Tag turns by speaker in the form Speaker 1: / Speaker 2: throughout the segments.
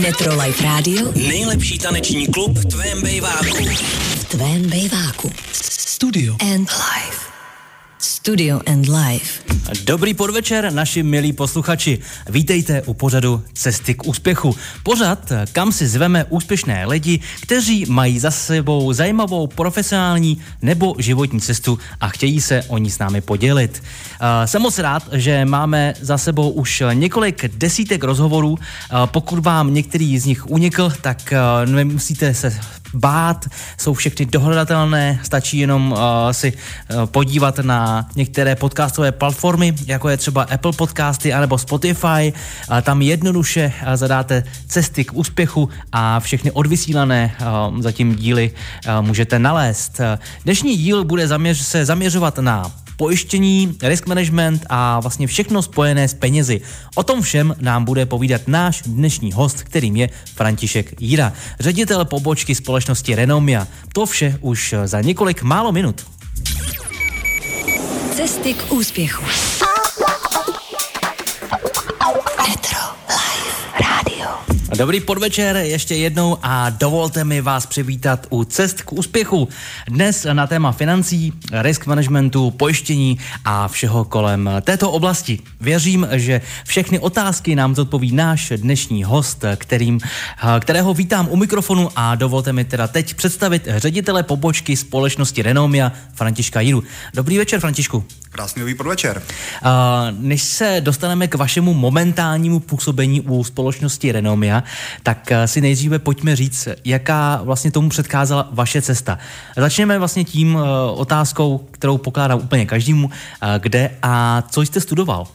Speaker 1: Metrolife Radio
Speaker 2: Nejlepší taneční klub v tvém bejváku.
Speaker 1: v tvém bejváku. Studio and Live. Studio and Live.
Speaker 3: Dobrý podvečer, naši milí posluchači. Vítejte u pořadu Cesty k úspěchu. Pořad, kam si zveme úspěšné lidi, kteří mají za sebou zajímavou profesionální nebo životní cestu a chtějí se o ní s námi podělit. Jsem moc rád, že máme za sebou už několik desítek rozhovorů. Pokud vám některý z nich unikl, tak nemusíte se bát, jsou všechny dohledatelné, stačí jenom uh, si uh, podívat na některé podcastové platformy, jako je třeba Apple Podcasty anebo Spotify. Tam jednoduše zadáte cesty k úspěchu a všechny odvysílané zatím díly můžete nalézt. Dnešní díl bude zaměř, se zaměřovat na pojištění, risk management a vlastně všechno spojené s penězi. O tom všem nám bude povídat náš dnešní host, kterým je František Jíra, ředitel pobočky společnosti Renomia. To vše už za několik málo minut.
Speaker 1: Cesty k
Speaker 3: Dobrý podvečer ještě jednou a dovolte mi vás přivítat u Cest k úspěchu. Dnes na téma financí, risk managementu, pojištění a všeho kolem této oblasti. Věřím, že všechny otázky nám zodpoví náš dnešní host, kterým, kterého vítám u mikrofonu a dovolte mi teda teď představit ředitele pobočky společnosti Renomia Františka Jiru. Dobrý večer, Františku.
Speaker 4: Krásný nový podvečer.
Speaker 3: Uh, než se dostaneme k vašemu momentálnímu působení u společnosti Renomia, tak uh, si nejdříve pojďme říct, jaká vlastně tomu předcházela vaše cesta. Začněme vlastně tím uh, otázkou, kterou pokládám úplně každému, uh, kde a co jste studoval?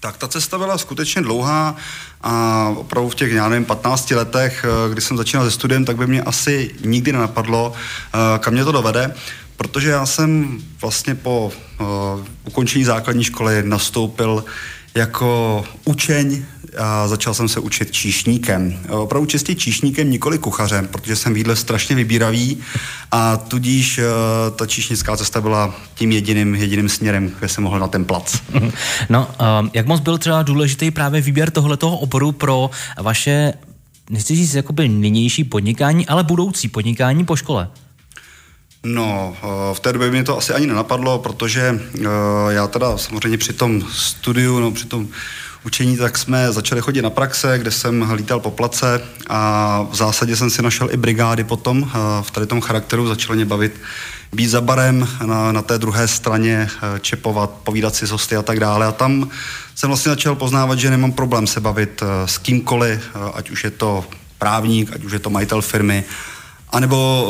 Speaker 4: Tak ta cesta byla skutečně dlouhá a opravdu v těch, já nevím, 15 letech, eh, kdy jsem začínal se studiem, tak by mě asi nikdy nenapadlo, eh, kam mě to dovede, protože já jsem vlastně po uh, ukončení základní školy nastoupil jako učeň a začal jsem se učit číšníkem. Opravdu čistě číšníkem, nikoli kuchařem, protože jsem výdle strašně vybíravý a tudíž uh, ta číšnická cesta byla tím jediným, jediným směrem, kde jsem mohl na ten plac.
Speaker 3: No, um, jak moc byl třeba důležitý právě výběr tohletoho oboru pro vaše, nechci říct jakoby nynější podnikání, ale budoucí podnikání po škole?
Speaker 4: No, eh, v té době mě to asi ani nenapadlo, protože eh, já teda samozřejmě při tom studiu, no při tom učení, tak jsme začali chodit na praxe, kde jsem hlídal po place a v zásadě jsem si našel i brigády potom eh, v tady tom charakteru, začalo mě bavit být za barem na, na té druhé straně, čepovat, povídat si s hosty a tak dále. A tam jsem vlastně začal poznávat, že nemám problém se bavit s kýmkoliv, ať už je to právník, ať už je to majitel firmy, a nebo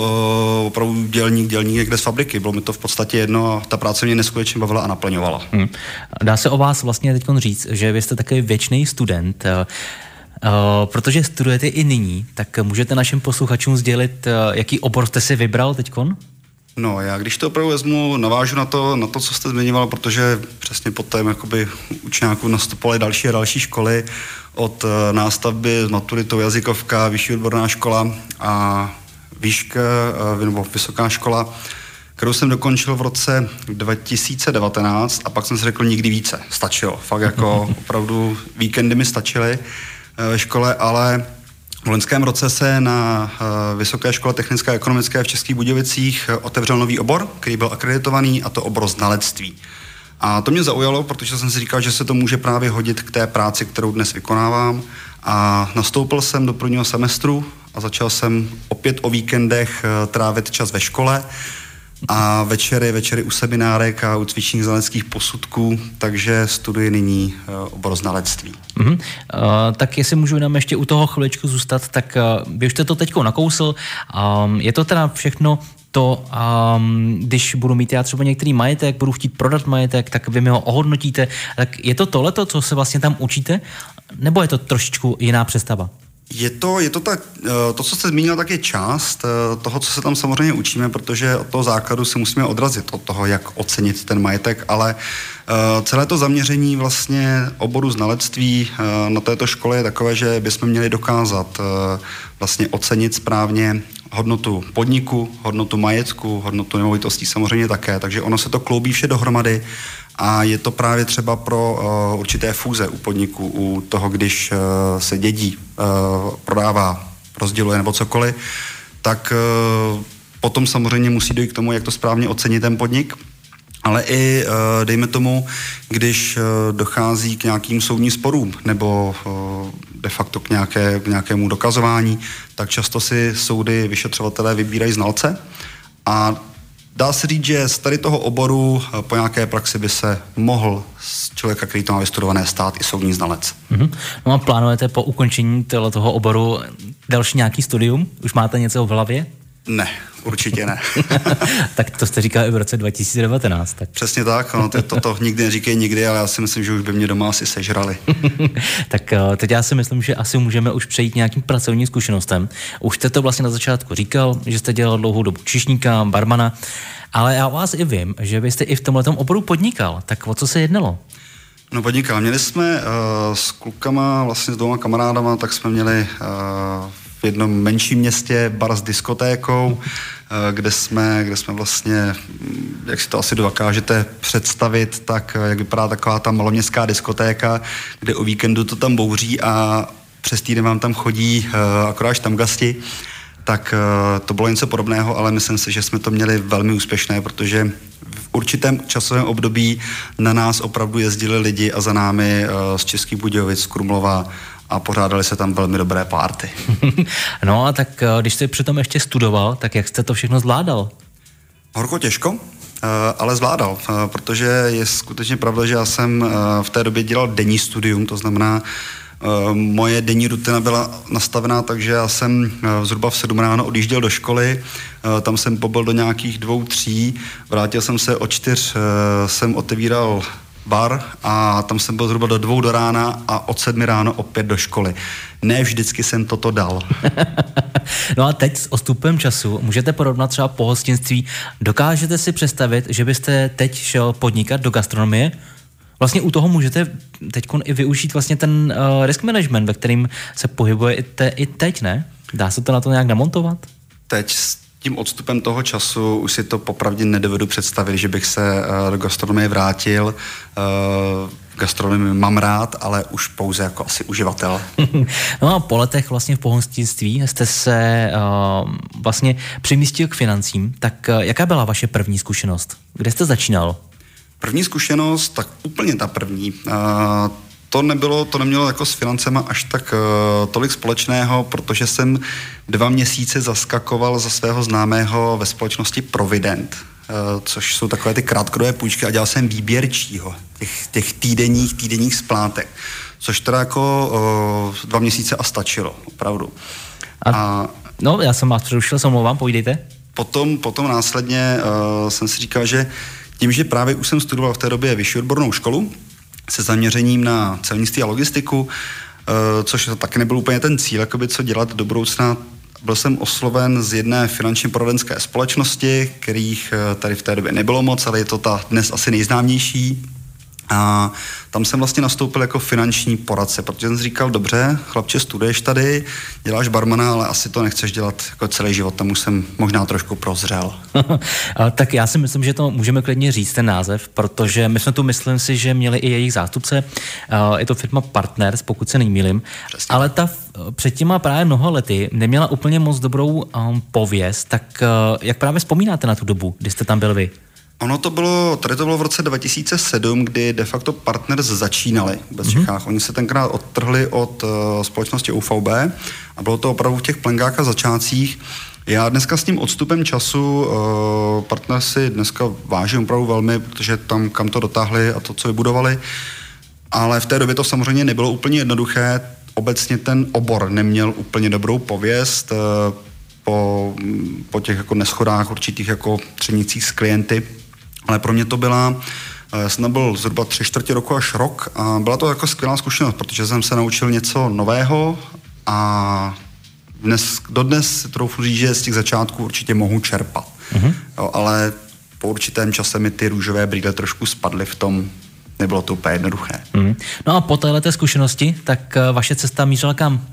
Speaker 4: uh, opravdu dělník, dělník někde z fabriky. Bylo mi to v podstatě jedno a ta práce mě neskutečně bavila a naplňovala. Hmm.
Speaker 3: Dá se o vás vlastně teď říct, že vy jste takový věčný student, Uh, protože studujete i nyní, tak můžete našim posluchačům sdělit, uh, jaký obor jste si vybral teďkon?
Speaker 4: No, já když to opravdu vezmu, navážu na to, na to, co jste zmiňoval, protože přesně potom jakoby učňáků nastupovaly další a další školy od nástavby s maturitou jazykovka, vyšší odborná škola a výška eh, nebo vysoká škola, kterou jsem dokončil v roce 2019 a pak jsem si řekl nikdy více. Stačilo. Fakt jako opravdu víkendy mi stačily eh, ve škole, ale v loňském roce se na eh, Vysoké škole technické a ekonomické v Českých Budějovicích otevřel nový obor, který byl akreditovaný, a to obor znalectví. A to mě zaujalo, protože jsem si říkal, že se to může právě hodit k té práci, kterou dnes vykonávám. A nastoupil jsem do prvního semestru a začal jsem opět o víkendech eh, trávit čas ve škole a večery, večery u seminárek a u cvičních znaleckých posudků, takže studuji nyní uh, obor znalectví.
Speaker 3: Mm-hmm. Uh, tak jestli můžu nám ještě u toho chviličku zůstat, tak uh, vy to teď nakousl. Um, je to teda všechno to, um, když budu mít já třeba některý majetek, budu chtít prodat majetek, tak vy mi ho ohodnotíte. Tak je to tohleto, co se vlastně tam učíte? Nebo je to trošičku jiná představa?
Speaker 4: Je to, je to tak, eh, to, co jste zmínil, tak je část eh, toho, co se tam samozřejmě učíme, protože od toho základu se musíme odrazit od toho, jak ocenit ten majetek, ale eh, celé to zaměření vlastně oboru znalectví na této škole je takové, že bychom měli dokázat vlastně ocenit správně hodnotu podniku, hodnotu majetku, hodnotu nemovitostí samozřejmě také, takže ono se to kloubí vše dohromady a je to právě třeba pro uh, určité fúze u podniku, u toho, když uh, se dědí, uh, prodává, rozděluje nebo cokoliv, tak uh, potom samozřejmě musí dojít k tomu, jak to správně ocenit ten podnik, ale i, dejme tomu, když dochází k nějakým soudním sporům nebo de facto k, nějaké, k nějakému dokazování, tak často si soudy vyšetřovatelé vybírají znalce a Dá se říct, že z tady toho oboru eh, po nějaké praxi by se mohl z člověka, který to má vystudované, stát i soudní znalec.
Speaker 3: Mm-hmm. No a plánujete po ukončení toho oboru další nějaký studium? Už máte něco v hlavě?
Speaker 4: Ne, určitě ne.
Speaker 3: tak to jste říkal i v roce 2019. Tak.
Speaker 4: Přesně tak, no, to, to nikdy neříkej nikdy, ale já si myslím, že už by mě doma asi sežrali.
Speaker 3: tak eh, teď já si myslím, že asi můžeme už přejít nějakým pracovním zkušenostem. Už jste to vlastně na začátku říkal, že jste dělal dlouhou dobu čišníka, barmana, ale já vás i vím, že vy jste i v tomhle oboru podnikal. Tak o co se jednalo?
Speaker 4: No podnikal. Měli jsme uh, s klukama, vlastně s dvěma kamarádama, tak jsme měli uh, jednom menším městě bar s diskotékou, eh, kde jsme, kde jsme vlastně, hm, jak si to asi dokážete představit, tak eh, jak vypadá taková ta maloměstská diskotéka, kde o víkendu to tam bouří a přes týden vám tam chodí eh, akorát tam gasti tak to bylo něco podobného, ale myslím si, že jsme to měli velmi úspěšné, protože v určitém časovém období na nás opravdu jezdili lidi a za námi z Českých Budějovic, Krumlova, a pořádali se tam velmi dobré párty.
Speaker 3: no a tak eh, když jste přitom ještě studoval, tak jak jste to všechno zvládal?
Speaker 4: Horko těžko, eh, ale zvládal, eh, protože je skutečně pravda, že já jsem v té době dělal denní studium, to znamená, moje denní rutina byla nastavená tak, že já jsem zhruba v 7 ráno odjížděl do školy, tam jsem pobyl do nějakých dvou, tří, vrátil jsem se o čtyř, jsem otevíral bar a tam jsem byl zhruba do dvou do rána a od sedmi ráno opět do školy. Ne vždycky jsem toto dal.
Speaker 3: no a teď s ostupem času můžete porovnat třeba pohostinství. Dokážete si představit, že byste teď šel podnikat do gastronomie? Vlastně u toho můžete teď i využít vlastně ten uh, risk management, ve kterým se pohybujete i teď, ne? Dá se to na to nějak namontovat?
Speaker 4: Teď tím odstupem toho času už si to popravdě nedovedu představit, že bych se uh, do gastronomie vrátil. Uh, gastronomii mám rád, ale už pouze jako asi uživatel.
Speaker 3: no a po letech vlastně v pohostinství jste se uh, vlastně přemístil k financím. Tak uh, jaká byla vaše první zkušenost? Kde jste začínal?
Speaker 4: První zkušenost, tak úplně ta první. Uh, to nebylo, to nemělo jako s financema až tak uh, tolik společného, protože jsem dva měsíce zaskakoval za svého známého ve společnosti Provident, uh, což jsou takové ty krátkodobé půjčky a dělal jsem výběrčího, těch, těch týdenních, týdenních splátek, což teda jako uh, dva měsíce a stačilo, opravdu.
Speaker 3: A, a no, já jsem vás přerušil, se omlouvám, povídejte.
Speaker 4: Potom, potom následně uh, jsem si říkal, že tím, že právě už jsem studoval v té době vyšší odbornou školu, se zaměřením na celnictví a logistiku, eh, což taky nebyl úplně ten cíl, jakoby co dělat do budoucna. Byl jsem osloven z jedné finanční poradenské společnosti, kterých eh, tady v té době nebylo moc, ale je to ta dnes asi nejznámější, a tam jsem vlastně nastoupil jako finanční poradce, protože jsem říkal, dobře, chlapče, studuješ tady, děláš barmana, ale asi to nechceš dělat jako celý život, tam už jsem možná trošku prozřel.
Speaker 3: tak já si myslím, že to můžeme klidně říct, ten název, protože my jsme tu, myslím si, že měli i jejich zástupce, je to firma Partners, pokud se nemýlim, ale ta před těma právě mnoho lety neměla úplně moc dobrou um, pověst, tak uh, jak právě vzpomínáte na tu dobu, kdy jste tam byl vy?
Speaker 4: Ono to bylo, tady to bylo v roce 2007, kdy de facto Partners začínali vůbec v mm-hmm. Čechách. Oni se tenkrát odtrhli od uh, společnosti UVB a bylo to opravdu v těch plenkách a začátcích. Já dneska s tím odstupem času uh, partner si dneska vážím opravdu velmi, protože tam, kam to dotáhli a to, co vybudovali, ale v té době to samozřejmě nebylo úplně jednoduché. Obecně ten obor neměl úplně dobrou pověst uh, po, po těch jako neschodách určitých jako třenicích s klienty ale pro mě to byla, eh, já jsem byl zhruba tři čtvrtě roku až rok a byla to jako skvělá zkušenost, protože jsem se naučil něco nového a dnes, dodnes si troufnu říct, že z těch začátků určitě mohu čerpat. Mm-hmm. Jo, ale po určitém čase mi ty růžové brýle trošku spadly v tom, nebylo to úplně jednoduché. Mm.
Speaker 3: No a po této zkušenosti, tak eh, vaše cesta mířila kam?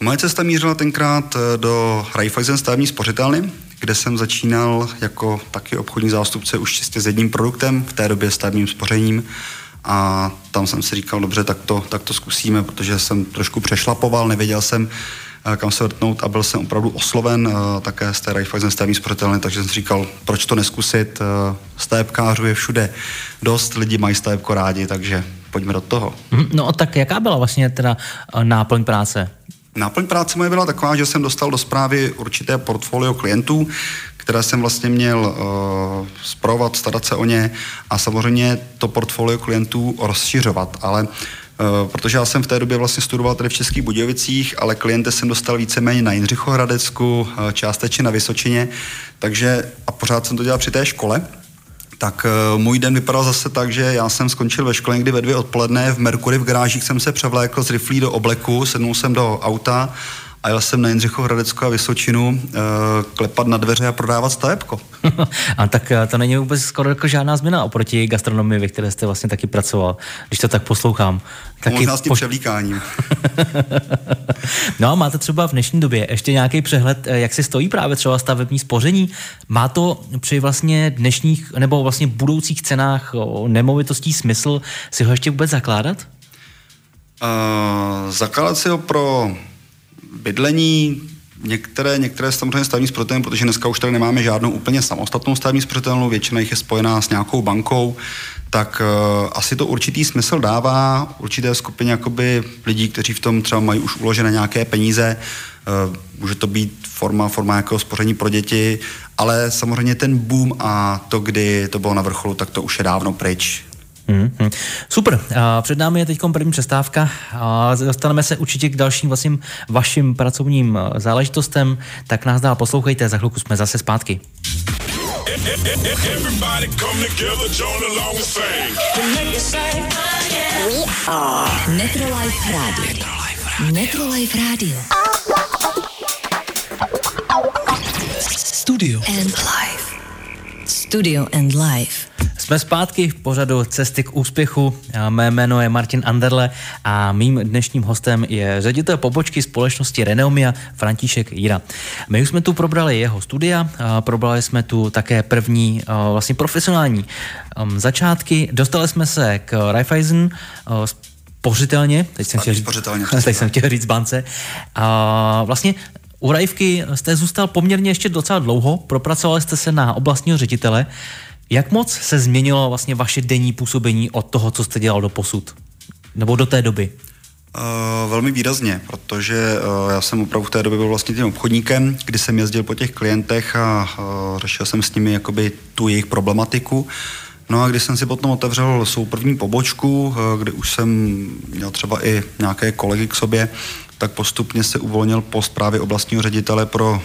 Speaker 4: Moje cesta mířila tenkrát eh, do Raiffeisen stavební spořitelny, kde jsem začínal jako taky obchodní zástupce už čistě s jedním produktem, v té době stavebním spořením a tam jsem si říkal, dobře, tak to, tak to zkusíme, protože jsem trošku přešlapoval, nevěděl jsem, eh, kam se vrtnout a byl jsem opravdu osloven uh, také z té Raiffeisen stavební spořitelny, takže jsem si říkal, proč to neskusit, uh, stavebkářů je všude dost, lidi mají stavebko rádi, takže pojďme do toho.
Speaker 3: Mhm, no tak jaká byla vlastně teda náplň práce?
Speaker 4: Náplň práce moje byla taková, že jsem dostal do zprávy určité portfolio klientů, které jsem vlastně měl uh, zpravovat, starat se o ně a samozřejmě to portfolio klientů rozšiřovat, ale uh, protože já jsem v té době vlastně studoval tady v Českých Budějovicích, ale klienty jsem dostal víceméně na Jindřichohradecku, uh, částečně na Vysočině, takže a pořád jsem to dělal při té škole, tak uh, můj den vypadal zase tak, že já jsem skončil ve škole někdy ve dvě odpoledne, v Merkury v garážích jsem se převlékl z riflí do obleku, sednul jsem do auta a jel jsem na Jindřichov Hradecko a Vysočinu uh, klepat na dveře a prodávat stavebko.
Speaker 3: a tak eh, to není vůbec skoro jako žádná změna oproti gastronomii, ve které jste vlastně taky pracoval, když to tak poslouchám.
Speaker 4: Taky Možná s tím po... převlíkáním.
Speaker 3: no a máte třeba v dnešní době ještě nějaký přehled, eh, jak se stojí právě třeba stavební spoření? Má to při vlastně dnešních nebo vlastně budoucích cenách nemovitostí smysl si ho ještě vůbec zakládat?
Speaker 4: Uh, zakládat si ho pro bydlení, některé, některé samozřejmě stavní spořitelny, protože dneska už tady nemáme žádnou úplně samostatnou stavní spořitelnu, většina jich je spojená s nějakou bankou, tak uh, asi to určitý smysl dává určité skupině jakoby lidí, kteří v tom třeba mají už uložené nějaké peníze, uh, může to být forma, forma nějakého spoření pro děti, ale samozřejmě ten boom a to, kdy to bylo na vrcholu, tak to už je dávno pryč.
Speaker 3: Mm-hmm. Super. A před námi je teď první přestávka. A dostaneme se určitě k dalším vlastně vašim pracovním záležitostem. Tak nás dál poslouchejte, za chvilku jsme zase zpátky.
Speaker 1: Metrolife Radio. Metrolife Radio. Studio and Life. Studio and Life.
Speaker 3: Jsme zpátky v pořadu Cesty k úspěchu. Mé jméno je Martin Anderle a mým dnešním hostem je ředitel pobočky společnosti Reneumia František Jíra. My už jsme tu probrali jeho studia, probrali jsme tu také první vlastně profesionální um, začátky. Dostali jsme se k Raiffeisen, pořitelně, teď jsem, chtěl říct, teď jsem chtěl říct bance. A vlastně u Rajvky jste zůstal poměrně ještě docela dlouho, propracovali jste se na oblastního ředitele. Jak moc se změnilo vlastně vaše denní působení od toho, co jste dělal do posud? Nebo do té doby?
Speaker 4: Uh, velmi výrazně, protože uh, já jsem opravdu v té době byl vlastně tím obchodníkem, kdy jsem jezdil po těch klientech a uh, řešil jsem s nimi jakoby tu jejich problematiku. No a když jsem si potom otevřel svou první pobočku, kde už jsem měl třeba i nějaké kolegy k sobě, tak postupně se uvolnil post právě oblastního ředitele pro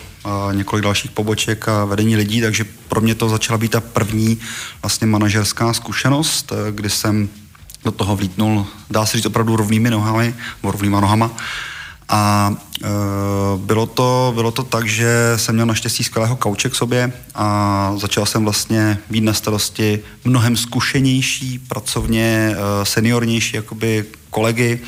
Speaker 4: několik dalších poboček a vedení lidí, takže pro mě to začala být ta první vlastně manažerská zkušenost, e, kdy jsem do toho vlítnul, dá se říct opravdu rovnými nohami, rovnýma nohama. A e, bylo, to, bylo to tak, že jsem měl naštěstí skvělého kauče k sobě a začal jsem vlastně být na starosti mnohem zkušenější, pracovně e, seniornější jakoby kolegy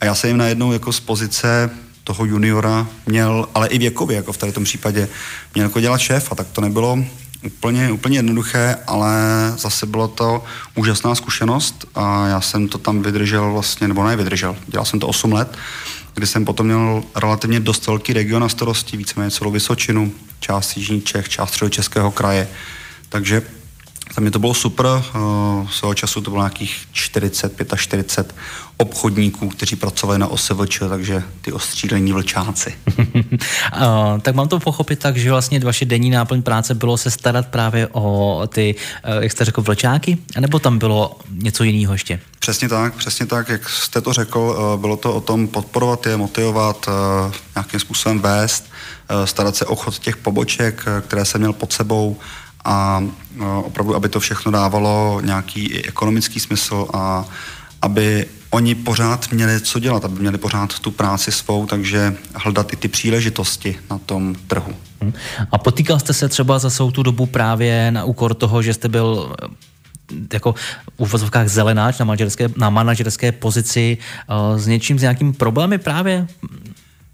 Speaker 4: a já jsem jim najednou jako z pozice toho juniora měl, ale i věkově, jako v tady tom případě, měl jako dělat šéf a tak to nebylo úplně, úplně jednoduché, ale zase bylo to úžasná zkušenost a já jsem to tam vydržel vlastně, nebo ne vydržel, dělal jsem to 8 let, kdy jsem potom měl relativně dost velký region na starosti, víceméně celou Vysočinu, část Jižní Čech, část Českého kraje, takže tam mě to bylo super, svého času to bylo nějakých 40, 45 obchodníků, kteří pracovali na OSVČ, takže ty ostřílení vlčáci.
Speaker 3: uh, tak mám to pochopit tak, že vlastně vaše denní náplň práce bylo se starat právě o ty, uh, jak jste řekl, vlčáky, anebo tam bylo něco jiného ještě?
Speaker 4: Přesně tak, přesně tak, jak jste to řekl, uh, bylo to o tom podporovat je, motivovat, uh, nějakým způsobem vést, uh, starat se o chod těch poboček, které jsem měl pod sebou, a opravdu, aby to všechno dávalo nějaký i ekonomický smysl a aby oni pořád měli co dělat, aby měli pořád tu práci svou, takže hledat i ty příležitosti na tom trhu.
Speaker 3: Hm. A potýkal jste se třeba za svou tu dobu právě na úkor toho, že jste byl eh, jako v uvozovkách zelenáč na manažerské, na manažerské pozici uh, s něčím, s nějakými problémy právě?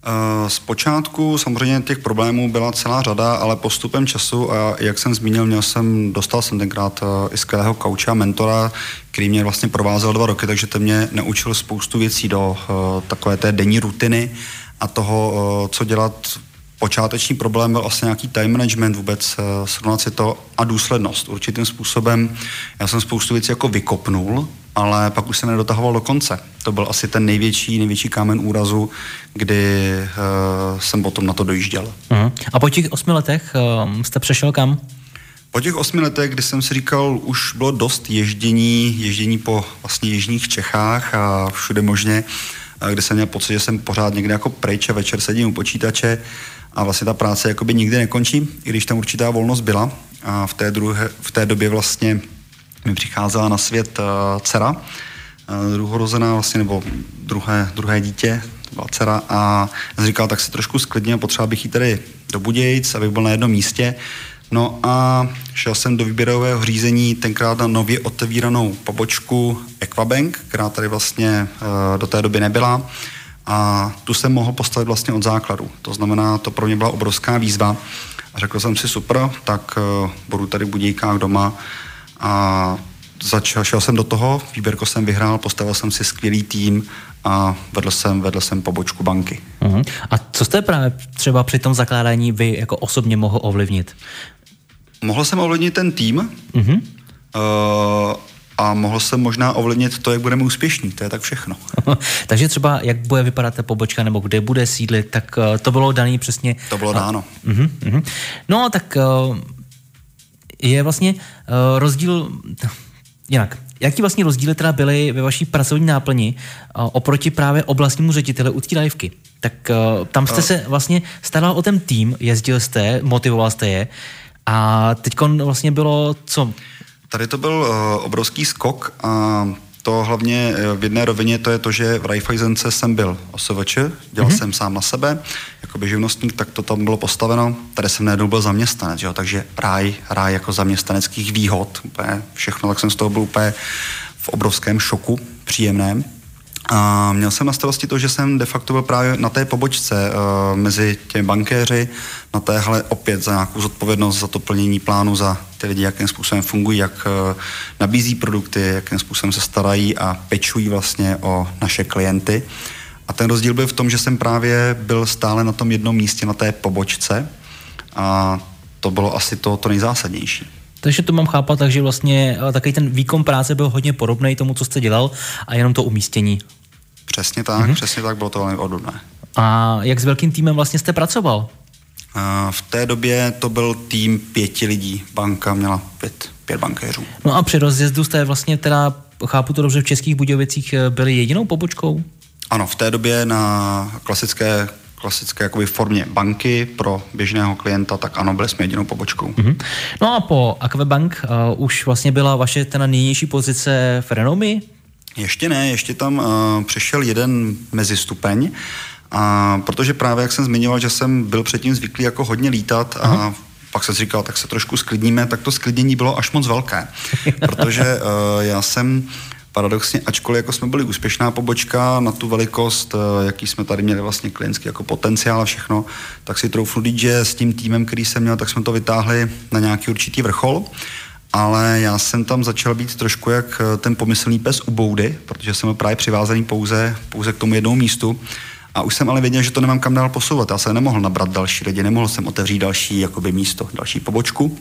Speaker 4: Eh, zpočátku samozřejmě těch problémů byla celá řada, ale postupem času a jak jsem zmínil, měl jsem, dostal jsem tenkrát eh, i skvělého kauča, mentora, který mě vlastně provázel dva roky, takže ten mě naučil spoustu věcí do uh, takové té denní rutiny a toho, co dělat počáteční problém byl asi nějaký time management, vůbec uh, srovnat si to a důslednost. Určitým způsobem já jsem spoustu věcí jako vykopnul, ale pak už se nedotahoval do konce. To byl asi ten největší, největší kámen úrazu, kdy uh, jsem potom na to dojížděl.
Speaker 3: Uh-huh. A po těch osmi letech uh, jste přešel kam?
Speaker 4: Po těch osmi letech, kdy jsem si říkal, už bylo dost ježdění, ježdění po vlastně jižních Čechách a všude možně, kde jsem měl pocit, že jsem pořád někde jako pryč a večer sedím u počítače a vlastně ta práce jakoby nikdy nekončí, i když tam určitá volnost byla. A v té, druhé, v té době vlastně mi přicházela na svět uh, dcera, uh, druhorozená vlastně, nebo druhé, druhé dítě, byla dcera a jsem říkal, tak si trošku sklidně, potřeba bych jí tady do Budějc, abych byl na jednom místě. No a šel jsem do výběrového řízení tenkrát na nově otevíranou pobočku Equabank, která tady vlastně uh, do té doby nebyla a tu jsem mohl postavit vlastně od základu. To znamená, to pro mě byla obrovská výzva. A řekl jsem si, super, tak uh, budu tady v Budějkách doma a začal, šel jsem do toho, výběrko jsem vyhrál, postavil jsem si skvělý tým a vedl jsem, vedl jsem pobočku banky.
Speaker 3: Uh-huh. A co jste právě třeba při tom zakládání vy jako osobně mohl ovlivnit?
Speaker 4: Mohl jsem ovlivnit ten tým uh-huh. uh, a mohl jsem možná ovlivnit to, jak budeme úspěšní. To je tak všechno.
Speaker 3: Takže třeba, jak bude vypadat ta pobočka nebo kde bude sídlit, tak uh, to bylo dané přesně.
Speaker 4: To bylo dáno.
Speaker 3: Uh-huh, uh-huh. No, tak uh, je vlastně uh, rozdíl, jinak, jaký vlastně rozdíly teda byly ve vaší pracovní náplni uh, oproti právě oblastnímu řediteli u té? Tak uh, tam jste uh. se vlastně staral o ten tým, jezdil jste, motivoval jste je a teď vlastně bylo co?
Speaker 4: Tady to byl uh, obrovský skok a to hlavně v jedné rovině to je to, že v Raiffeisence jsem byl OSVČ, dělal mm-hmm. jsem sám na sebe, jako živnostník, tak to tam bylo postaveno. Tady jsem najednou byl zaměstnanec, jo, takže ráj, ráj jako zaměstnaneckých výhod, úplně všechno, tak jsem z toho byl úplně v obrovském šoku, příjemném. A měl jsem na starosti to, že jsem de facto byl právě na té pobočce uh, mezi těmi bankéři, na téhle opět za nějakou zodpovědnost za to plnění plánu, za ty lidi, jakým způsobem fungují, jak uh, nabízí produkty, jakým způsobem se starají a pečují vlastně o naše klienty. A ten rozdíl byl v tom, že jsem právě byl stále na tom jednom místě, na té pobočce a to bylo asi to, to nejzásadnější.
Speaker 3: Takže to mám chápat takže vlastně eh, takový ten výkon práce byl hodně podobný tomu, co jste dělal a jenom to umístění.
Speaker 4: Přesně tak, mm-hmm. přesně tak, bylo to velmi podobné.
Speaker 3: A jak s velkým týmem vlastně jste pracoval?
Speaker 4: V té době to byl tým pěti lidí. Banka měla pět, pět bankéřů.
Speaker 3: No a při rozjezdu jste vlastně teda, chápu to dobře, v Českých Budějovicích eh, byli jedinou pobočkou?
Speaker 4: Ano, v té době na klasické klasické jakoby formě banky pro běžného klienta, tak ano, byli jsme jedinou pobočkou. Mm-hmm.
Speaker 3: No a po Aquabank uh, už vlastně byla vaše ten nynější pozice v Renomi?
Speaker 4: Ještě ne, ještě tam uh, přešel jeden mezistupeň, a protože právě, jak jsem zmiňoval, že jsem byl předtím zvyklý jako hodně lítat a pak jsem si říkal, tak se trošku sklidníme, tak to sklidnění bylo až moc velké. protože uh, já jsem paradoxně, ačkoliv jako jsme byli úspěšná pobočka na tu velikost, eh, jaký jsme tady měli vlastně klientský jako potenciál a všechno, tak si troufnu říct, že s tím týmem, který jsem měl, tak jsme to vytáhli na nějaký určitý vrchol ale já jsem tam začal být trošku jak eh, ten pomyslný pes u boudy, protože jsem byl právě přivázaný pouze, pouze k tomu jednomu místu. A už jsem ale věděl, že to nemám kam dál posouvat. Já jsem nemohl nabrat další lidi, nemohl jsem otevřít další jakoby, místo, další pobočku.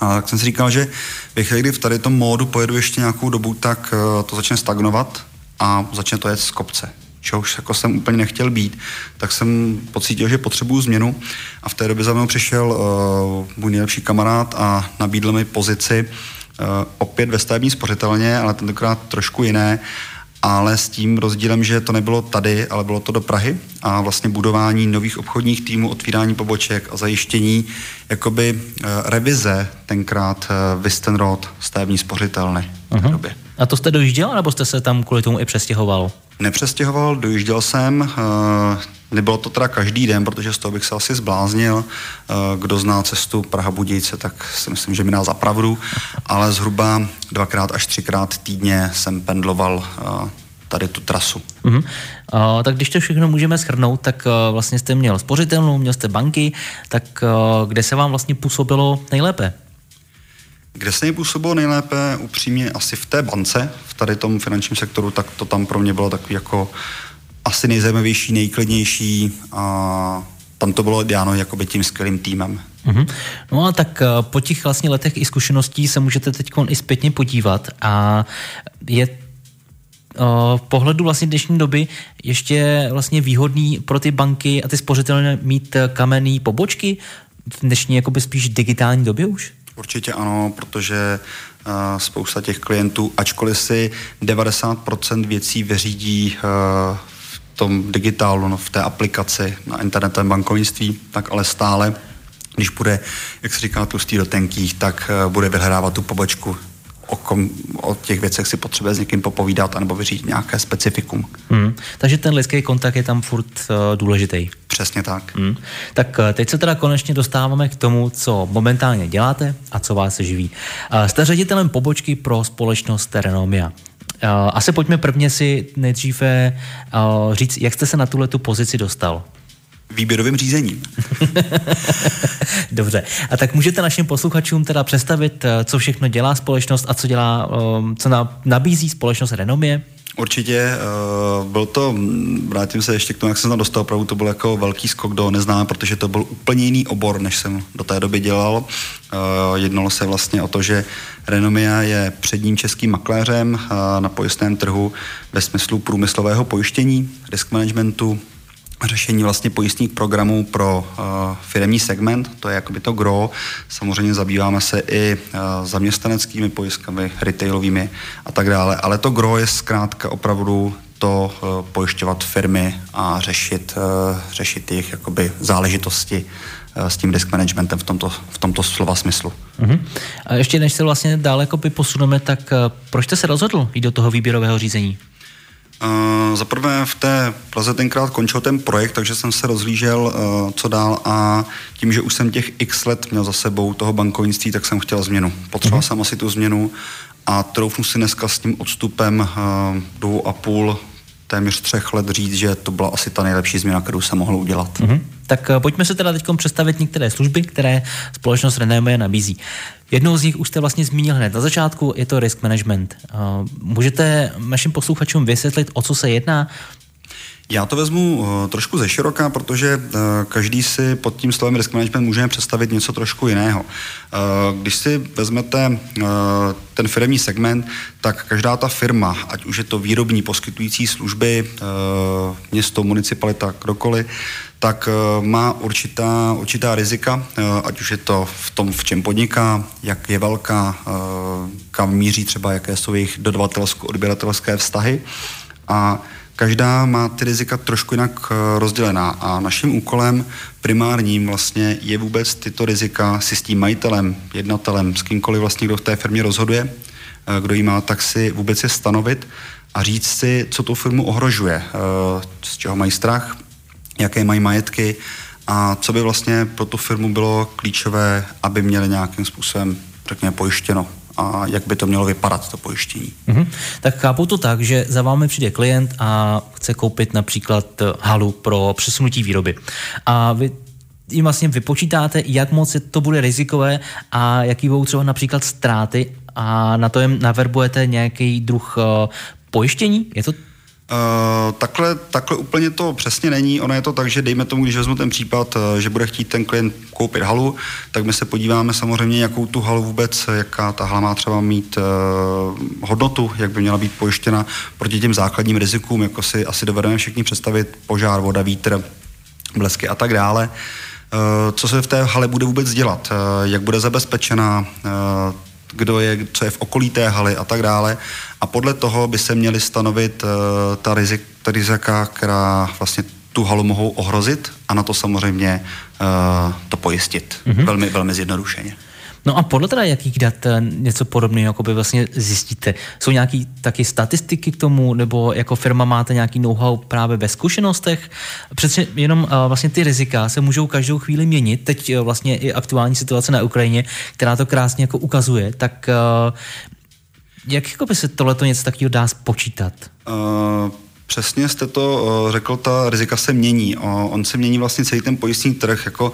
Speaker 4: A tak jsem si říkal, že ve chvíli, kdy v tady tom módu pojedu ještě nějakou dobu, tak uh, to začne stagnovat a začne to jet z kopce. Čehož jako jsem úplně nechtěl být, tak jsem pocítil, že potřebuju změnu a v té době za mnou přišel uh, můj nejlepší kamarád a nabídl mi pozici uh, opět ve stavební spořitelně, ale tentokrát trošku jiné ale s tím rozdílem, že to nebylo tady, ale bylo to do Prahy a vlastně budování nových obchodních týmů, otvírání poboček a zajištění jakoby uh, revize tenkrát Wisten Road stavební spořitelny uh-huh. době.
Speaker 3: A to jste dojížděl, nebo jste se tam kvůli tomu i přestěhoval?
Speaker 4: Nepřestěhoval, dojížděl jsem. Uh, nebylo to teda každý den, protože z toho bych se asi zbláznil. Uh, kdo zná cestu Praha-Budějce, tak si myslím, že mi dá zapravdu. Ale zhruba dvakrát až třikrát týdně jsem pendloval uh, tady tu trasu.
Speaker 3: Uh-huh. Uh, tak když to všechno můžeme schrnout, tak uh, vlastně jste měl spořitelnou, měl jste banky, tak uh, kde se vám vlastně působilo nejlépe?
Speaker 4: Kde se mi působilo nejlépe, upřímně asi v té bance, v tady tom finančním sektoru, tak to tam pro mě bylo takový jako asi nejzajímavější, nejklidnější a tam to bylo dáno jakoby tím skvělým týmem.
Speaker 3: Mm-hmm. No a tak uh, po těch vlastně letech i zkušeností se můžete teď i zpětně podívat a je v pohledu vlastně dnešní doby ještě vlastně výhodný pro ty banky a ty spořitelné mít kamenný pobočky v dnešní jakoby spíš digitální době už?
Speaker 4: Určitě ano, protože uh, spousta těch klientů, ačkoliv si 90% věcí vyřídí uh, v tom digitálu, no, v té aplikaci na internetovém bankovnictví, tak ale stále, když bude, jak se říká, tlustý do tenkých, tak uh, bude vyhledávat tu pobočku o, kom, o těch věcech si potřebuje s někým popovídat anebo vyřídit nějaké specifikum.
Speaker 3: Hmm. Takže ten lidský kontakt je tam furt uh, důležitý.
Speaker 4: Přesně tak.
Speaker 3: Hmm. Tak uh, teď se teda konečně dostáváme k tomu, co momentálně děláte a co vás živí. Uh, jste ředitelem pobočky pro společnost Renomia. Uh, asi pojďme prvně si nejdříve uh, říct, jak jste se na tuhle tu pozici dostal
Speaker 4: výběrovým řízením.
Speaker 3: Dobře. A tak můžete našim posluchačům teda představit, eh, co všechno dělá společnost a co dělá, eh, co nabízí společnost Renomie?
Speaker 4: Určitě, uh, byl to, vrátím se ještě k tomu, jak jsem tam dostal, opravdu to byl jako velký skok do neznáme, protože to byl úplně jiný obor, než jsem do té doby dělal. Jednalo se vlastně o to, že Renomia je předním českým makléřem na pojistném trhu ve smyslu průmyslového pojištění, risk managementu, řešení vlastně pojistných programů pro uh, firmní segment, to je jakoby to gro. Samozřejmě zabýváme se i uh, zaměstnaneckými pojistkami, retailovými a tak dále, ale to gro je zkrátka opravdu to uh, pojišťovat firmy a řešit, uh, řešit jejich jakoby záležitosti uh, s tím risk managementem v tomto, v tomto slova smyslu. Uh-huh.
Speaker 3: A ještě než se vlastně dále posuneme, tak uh, proč jste se rozhodl jít do toho výběrového řízení?
Speaker 4: Uh, za prvé v té Praze tenkrát končil ten projekt, takže jsem se rozlížel, uh, co dál a tím, že už jsem těch x let měl za sebou toho bankovnictví, tak jsem chtěl změnu. Potřeboval mm-hmm. jsem asi tu změnu a troufnu si dneska s tím odstupem uh, dvou a půl téměř třech let říct, že to byla asi ta nejlepší změna, kterou jsem mohl udělat. Mm-hmm.
Speaker 3: Tak pojďme se teda teď představit některé služby, které společnost Reneme nabízí. Jednou z nich už jste vlastně zmínil hned na začátku, je to risk management. Můžete našim posluchačům vysvětlit, o co se jedná?
Speaker 4: Já to vezmu uh, trošku ze široká, protože uh, každý si pod tím slovem risk management můžeme představit něco trošku jiného. Uh, když si vezmete ten firmní segment, tak každá ta firma, ať už je to výrobní poskytující služby, město, municipalita, kdokoliv, tak má určitá, určitá rizika, ať už je to v tom, v čem podniká, jak je velká, kam míří třeba, jaké jsou jejich dodavatelsko-odběratelské vztahy. A Každá má ty rizika trošku jinak eh, rozdělená. A naším úkolem primárním vlastně je vůbec tyto rizika si s tím majitelem, jednatelem, s kýmkoliv vlastně, kdo v té firmě rozhoduje, eh, kdo jí má, tak si vůbec je stanovit a říct si, co tu firmu ohrožuje, eh, z čeho mají strach, jaké mají majetky a co by vlastně pro tu firmu bylo klíčové, aby měli nějakým způsobem, řekněme, pojištěno a jak by to mělo vypadat, to pojištění.
Speaker 3: Mm-hmm. Tak chápu to tak, že za vámi přijde klient a chce koupit například eh, halu pro přesunutí výroby. A vy jim vlastně vypočítáte, jak moc to bude rizikové a jaký budou třeba například ztráty a na to jim naverbujete nějaký druh uh, pojištění? Je to
Speaker 4: Uh, takhle, takhle úplně to přesně není. Ono je to tak, že dejme tomu, když vezmu ten případ, uh, že bude chtít ten klient koupit halu, tak my se podíváme samozřejmě, jakou tu halu vůbec, jaká ta hala má třeba mít uh, hodnotu, jak by měla být pojištěna proti těm základním rizikům, jako si asi dovedeme všichni představit, požár, voda, vítr, blesky a tak dále. Co se v té hale bude vůbec dělat, jak bude zabezpečená, kdo je, co je v okolí té haly a tak dále. A podle toho by se měly stanovit uh, ta, rizik, ta rizika, která vlastně tu halu mohou ohrozit a na to samozřejmě uh, to pojistit. Mm-hmm. Velmi, velmi zjednodušeně.
Speaker 3: No a podle teda jakých dat eh, něco podobného jako by vlastně zjistíte? Jsou nějaké taky statistiky k tomu, nebo jako firma máte nějaký know-how právě ve zkušenostech? Přece jenom uh, vlastně ty rizika se můžou každou chvíli měnit. Teď uh, vlastně i aktuální situace na Ukrajině, která to krásně jako ukazuje, tak Jak jako by se tohleto něco takového dá spočítat?
Speaker 4: Uh, přesně jste to řekl, ta rizika se mění. On se mění vlastně celý ten pojistný trh, jako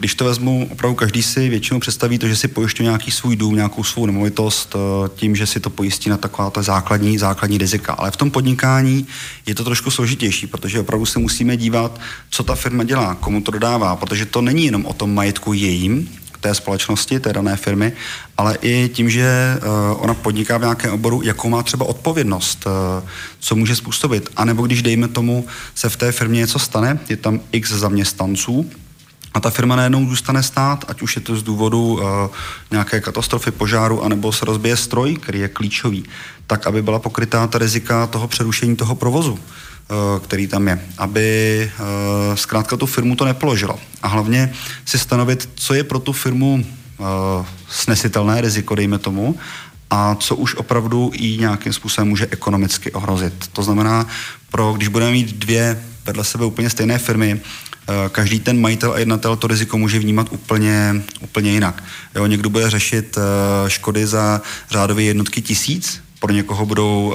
Speaker 4: když to vezmu, opravdu každý si většinou představí to, že si pojišťuje nějaký svůj dům, nějakou svou nemovitost tím, že si to pojistí na taková ta základní, základní rizika. Ale v tom podnikání je to trošku složitější, protože opravdu se musíme dívat, co ta firma dělá, komu to dodává, protože to není jenom o tom majetku jejím, té společnosti, té dané firmy, ale i tím, že uh, ona podniká v nějakém oboru, jakou má třeba odpovědnost, uh, co může způsobit. A nebo když, dejme tomu, se v té firmě něco stane, je tam x zaměstnanců, a ta firma najednou zůstane stát, ať už je to z důvodu uh, nějaké katastrofy, požáru, anebo se rozbije stroj, který je klíčový, tak aby byla pokrytá ta rizika toho přerušení toho provozu. Eh, který tam je, aby eh, zkrátka tu firmu to nepoložila. A hlavně si stanovit, co je pro tu firmu eh, snesitelné riziko, dejme tomu, a co už opravdu i nějakým způsobem může ekonomicky ohrozit. To znamená, pro, když budeme mít dvě vedle sebe úplně stejné firmy, každý ten majitel a jednatel to riziko může vnímat úplně, úplně jinak. Jo, někdo bude řešit škody za řádové jednotky tisíc, pro někoho budou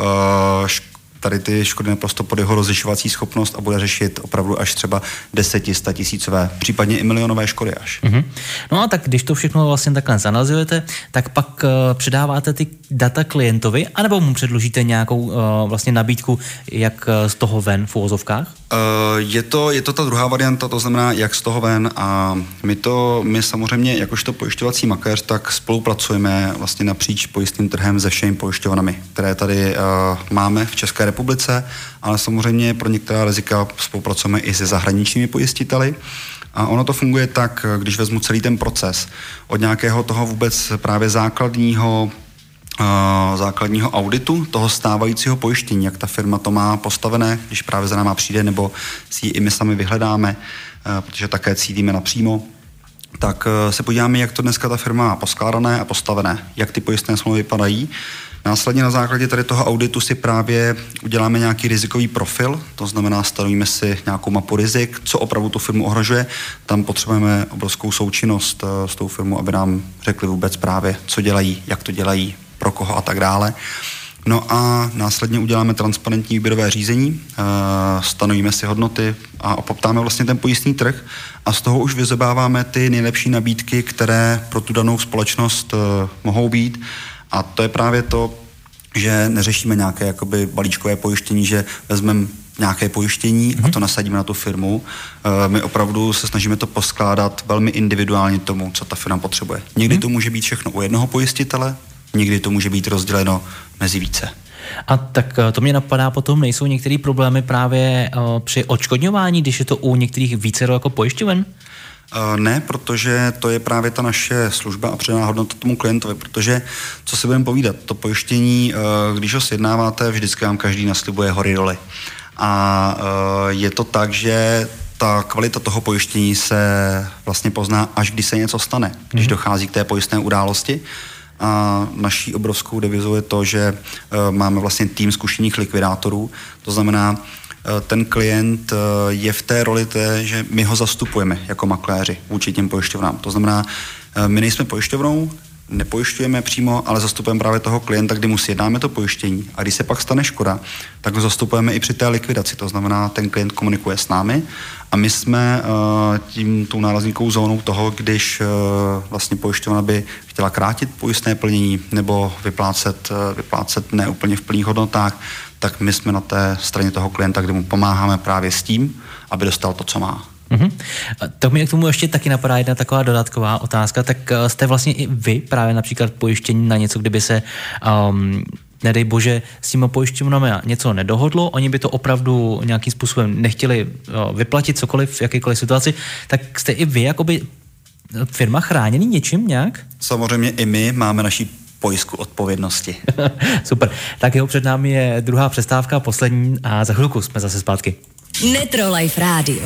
Speaker 4: tady ty škody naprosto pod jeho rozlišovací schopnost a bude řešit opravdu až třeba deseti, tisícové, případně i milionové škody až. Mm-hmm.
Speaker 3: No a tak když to všechno vlastně takhle zanalizujete, tak pak uh, předáváte ty data klientovi, anebo mu předložíte nějakou uh, vlastně nabídku, jak uh, z toho ven v úvozovkách?
Speaker 4: Uh, je, to, je to ta druhá varianta, to znamená, jak z toho ven. A my to, my samozřejmě, jakožto pojišťovací makléř, tak spolupracujeme vlastně napříč pojistným trhem se všemi pojišťovnami, které tady uh, máme v České republice, ale samozřejmě pro některá rizika spolupracujeme i se zahraničními pojistiteli. A ono to funguje tak, když vezmu celý ten proces. Od nějakého toho vůbec právě základního základního auditu toho stávajícího pojištění, jak ta firma to má postavené, když právě za náma přijde, nebo si ji i my sami vyhledáme, protože také cítíme napřímo, tak se podíváme, jak to dneska ta firma má poskládané a postavené, jak ty pojistné smlouvy vypadají. Následně na základě tady toho auditu si právě uděláme nějaký rizikový profil, to znamená stanovíme si nějakou mapu rizik, co opravdu tu firmu ohrožuje. Tam potřebujeme obrovskou součinnost s tou firmou, aby nám řekli vůbec právě, co dělají, jak to dělají, pro koho a tak dále. No a následně uděláme transparentní výběrové řízení, eh, stanovíme si hodnoty a poptáme vlastně ten pojistný trh a z toho už vyzobáváme ty nejlepší nabídky, které pro tu danou společnost eh, mohou být. A to je právě to, že neřešíme nějaké jakoby balíčkové pojištění, že vezmeme nějaké pojištění mm-hmm. a to nasadíme na tu firmu. Eh, my opravdu se snažíme to poskládat velmi individuálně tomu, co ta firma potřebuje. Někdy mm-hmm. to může být všechno u jednoho pojistitele, někdy to může být rozděleno mezi více.
Speaker 3: A tak eh, to mě napadá potom, nejsou některé problémy právě uh, při odškodňování, když je to u některých více jako pojišťoven?
Speaker 4: Uh, ne, protože to je právě ta naše služba a předá hodnota tomu klientovi, protože co si budeme povídat, to pojištění, uh, když ho sjednáváte, vždycky vám každý naslibuje hory doly. A je to tak, že ta kvalita toho pojištění se vlastně pozná, až když se něco stane, když mm-hmm. dochází k té pojistné události. A naší obrovskou devizou je to, že uh, máme vlastně tým zkušených likvidátorů. To znamená, uh, ten klient uh, je v té roli té, že my ho zastupujeme jako makléři vůči těm pojišťovnám. To znamená, my nejsme pojišťovnou, nepojišťujeme přímo, ale zastupujeme právě toho klienta, kdy mu sjednáme to pojištění. A když se pak stane škoda, tak ho zastupujeme i při té likvidaci. To znamená, ten klient komunikuje s námi a my jsme tím tou nárazníkovou zónou toho, když vlastně pojišťovna by chtěla krátit pojistné plnění nebo vyplácet, uh, vyplácet neúplně v plných hodnotách, tak my jsme na té straně toho klienta, kde mu pomáháme právě s tím, aby dostal to, co má. Mm-hmm.
Speaker 3: To mi k tomu ještě taky napadá jedna taková dodatková otázka. Tak jste vlastně i vy právě například pojištění na něco, kdyby se um, nedej bože, s těma pojišťovnami něco nedohodlo, oni by to opravdu nějakým způsobem nechtěli vyplatit cokoliv v jakékoliv situaci, tak jste i vy jakoby firma chráněný něčím nějak?
Speaker 4: Samozřejmě i my máme naší pojistku odpovědnosti.
Speaker 3: Super. Tak jeho před námi je druhá přestávka, poslední a za chvilku jsme zase zpátky.
Speaker 1: Netro Life Radio.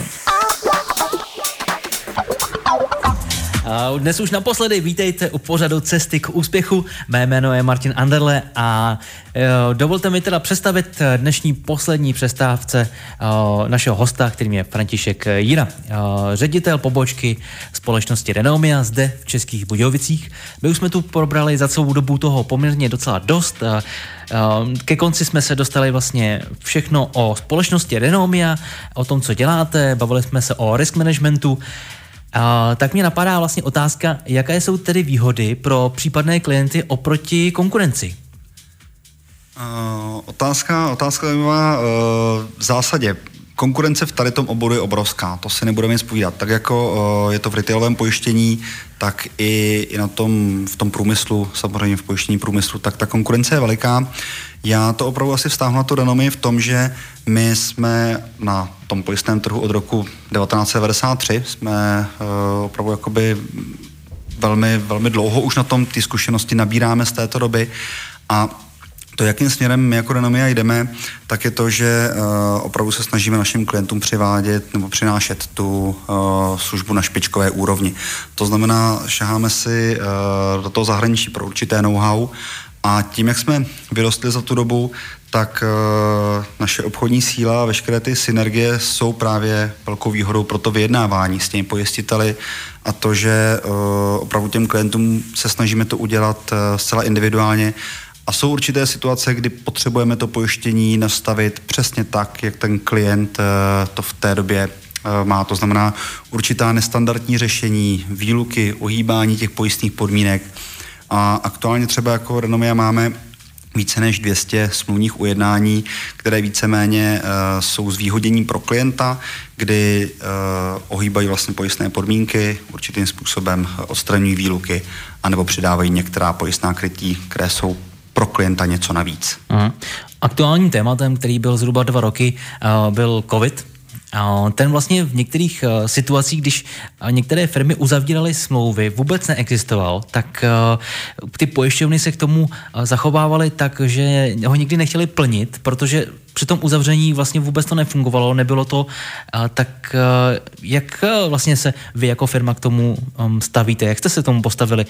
Speaker 3: Dnes už naposledy vítejte u pořadu Cesty k úspěchu. Mé jméno je Martin Anderle a e, dovolte mi teda představit dnešní poslední přestávce e, našeho hosta, kterým je František Jira, ředitel pobočky společnosti Renomia zde v Českých Budějovicích. My už jsme tu probrali za celou dobu toho poměrně docela dost. Ke konci jsme se dostali vlastně všechno o společnosti Renomia, o tom, co děláte, bavili jsme se o risk managementu. A, tak mě napadá vlastně otázka, jaké jsou tedy výhody pro případné klienty oproti konkurenci?
Speaker 4: Uh, otázka, otázka zajímavá. Uh, v zásadě konkurence v tady tom oboru je obrovská, to si nebudeme nic povídat. Tak jako uh, je to v retailovém pojištění, tak i, i na tom, v tom průmyslu, samozřejmě v pojištění průmyslu, tak ta konkurence je veliká. Já to opravdu asi vztáhnu na tu renomii v tom, že my jsme na tom pojistném trhu od roku 1993, jsme uh, opravdu jakoby velmi, velmi dlouho už na tom ty zkušenosti nabíráme z této doby a to, jakým směrem my jako Renomia jdeme, tak je to, že uh, opravdu se snažíme našim klientům přivádět nebo přinášet tu uh, službu na špičkové úrovni. To znamená, šaháme si uh, do toho zahraničí pro určité know-how a tím, jak jsme vyrostli za tu dobu, tak uh, naše obchodní síla a veškeré ty synergie jsou právě velkou výhodou pro to vyjednávání s těmi pojistiteli a to, že uh, opravdu těm klientům se snažíme to udělat uh, zcela individuálně a jsou určité situace, kdy potřebujeme to pojištění nastavit přesně tak, jak ten klient to v té době má. To znamená určitá nestandardní řešení, výluky, ohýbání těch pojistných podmínek, a aktuálně třeba jako Renomia máme více než 200 smluvních ujednání, které víceméně uh, jsou zvýhoděním pro klienta, kdy uh, ohýbají vlastně pojistné podmínky, určitým způsobem odstraňují výluky, anebo přidávají některá pojistná krytí, které jsou pro klienta něco navíc.
Speaker 3: Aha. Aktuálním tématem, který byl zhruba dva roky, uh, byl COVID, ten vlastně v některých uh, situacích, když uh, některé firmy uzavíraly smlouvy, vůbec neexistoval, tak ty pojišťovny se k tomu zachovávaly tak, že ho nikdy nechtěli plnit, protože při tom uzavření vlastně vůbec to nefungovalo, nebylo to, tak jak vlastně se vy jako firma k tomu stavíte, jak jste se tomu postavili?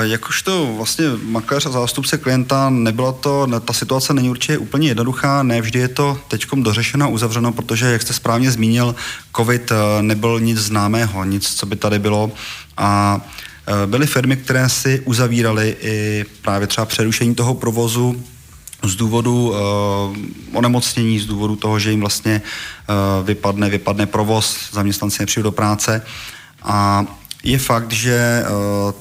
Speaker 4: Jakožto vlastně makléř a zástupce klienta nebyla to, ta situace není určitě úplně jednoduchá, ne vždy je to teďkom dořešeno, uzavřeno, protože, jak jste správně zmínil, covid uh, nebyl nic známého, nic, co by tady bylo. A uh, byly firmy, které si uzavíraly i právě třeba přerušení toho provozu z důvodu uh, onemocnění, z důvodu toho, že jim vlastně uh, vypadne, vypadne provoz, zaměstnanci nepřijdou do práce. A je fakt, že eh,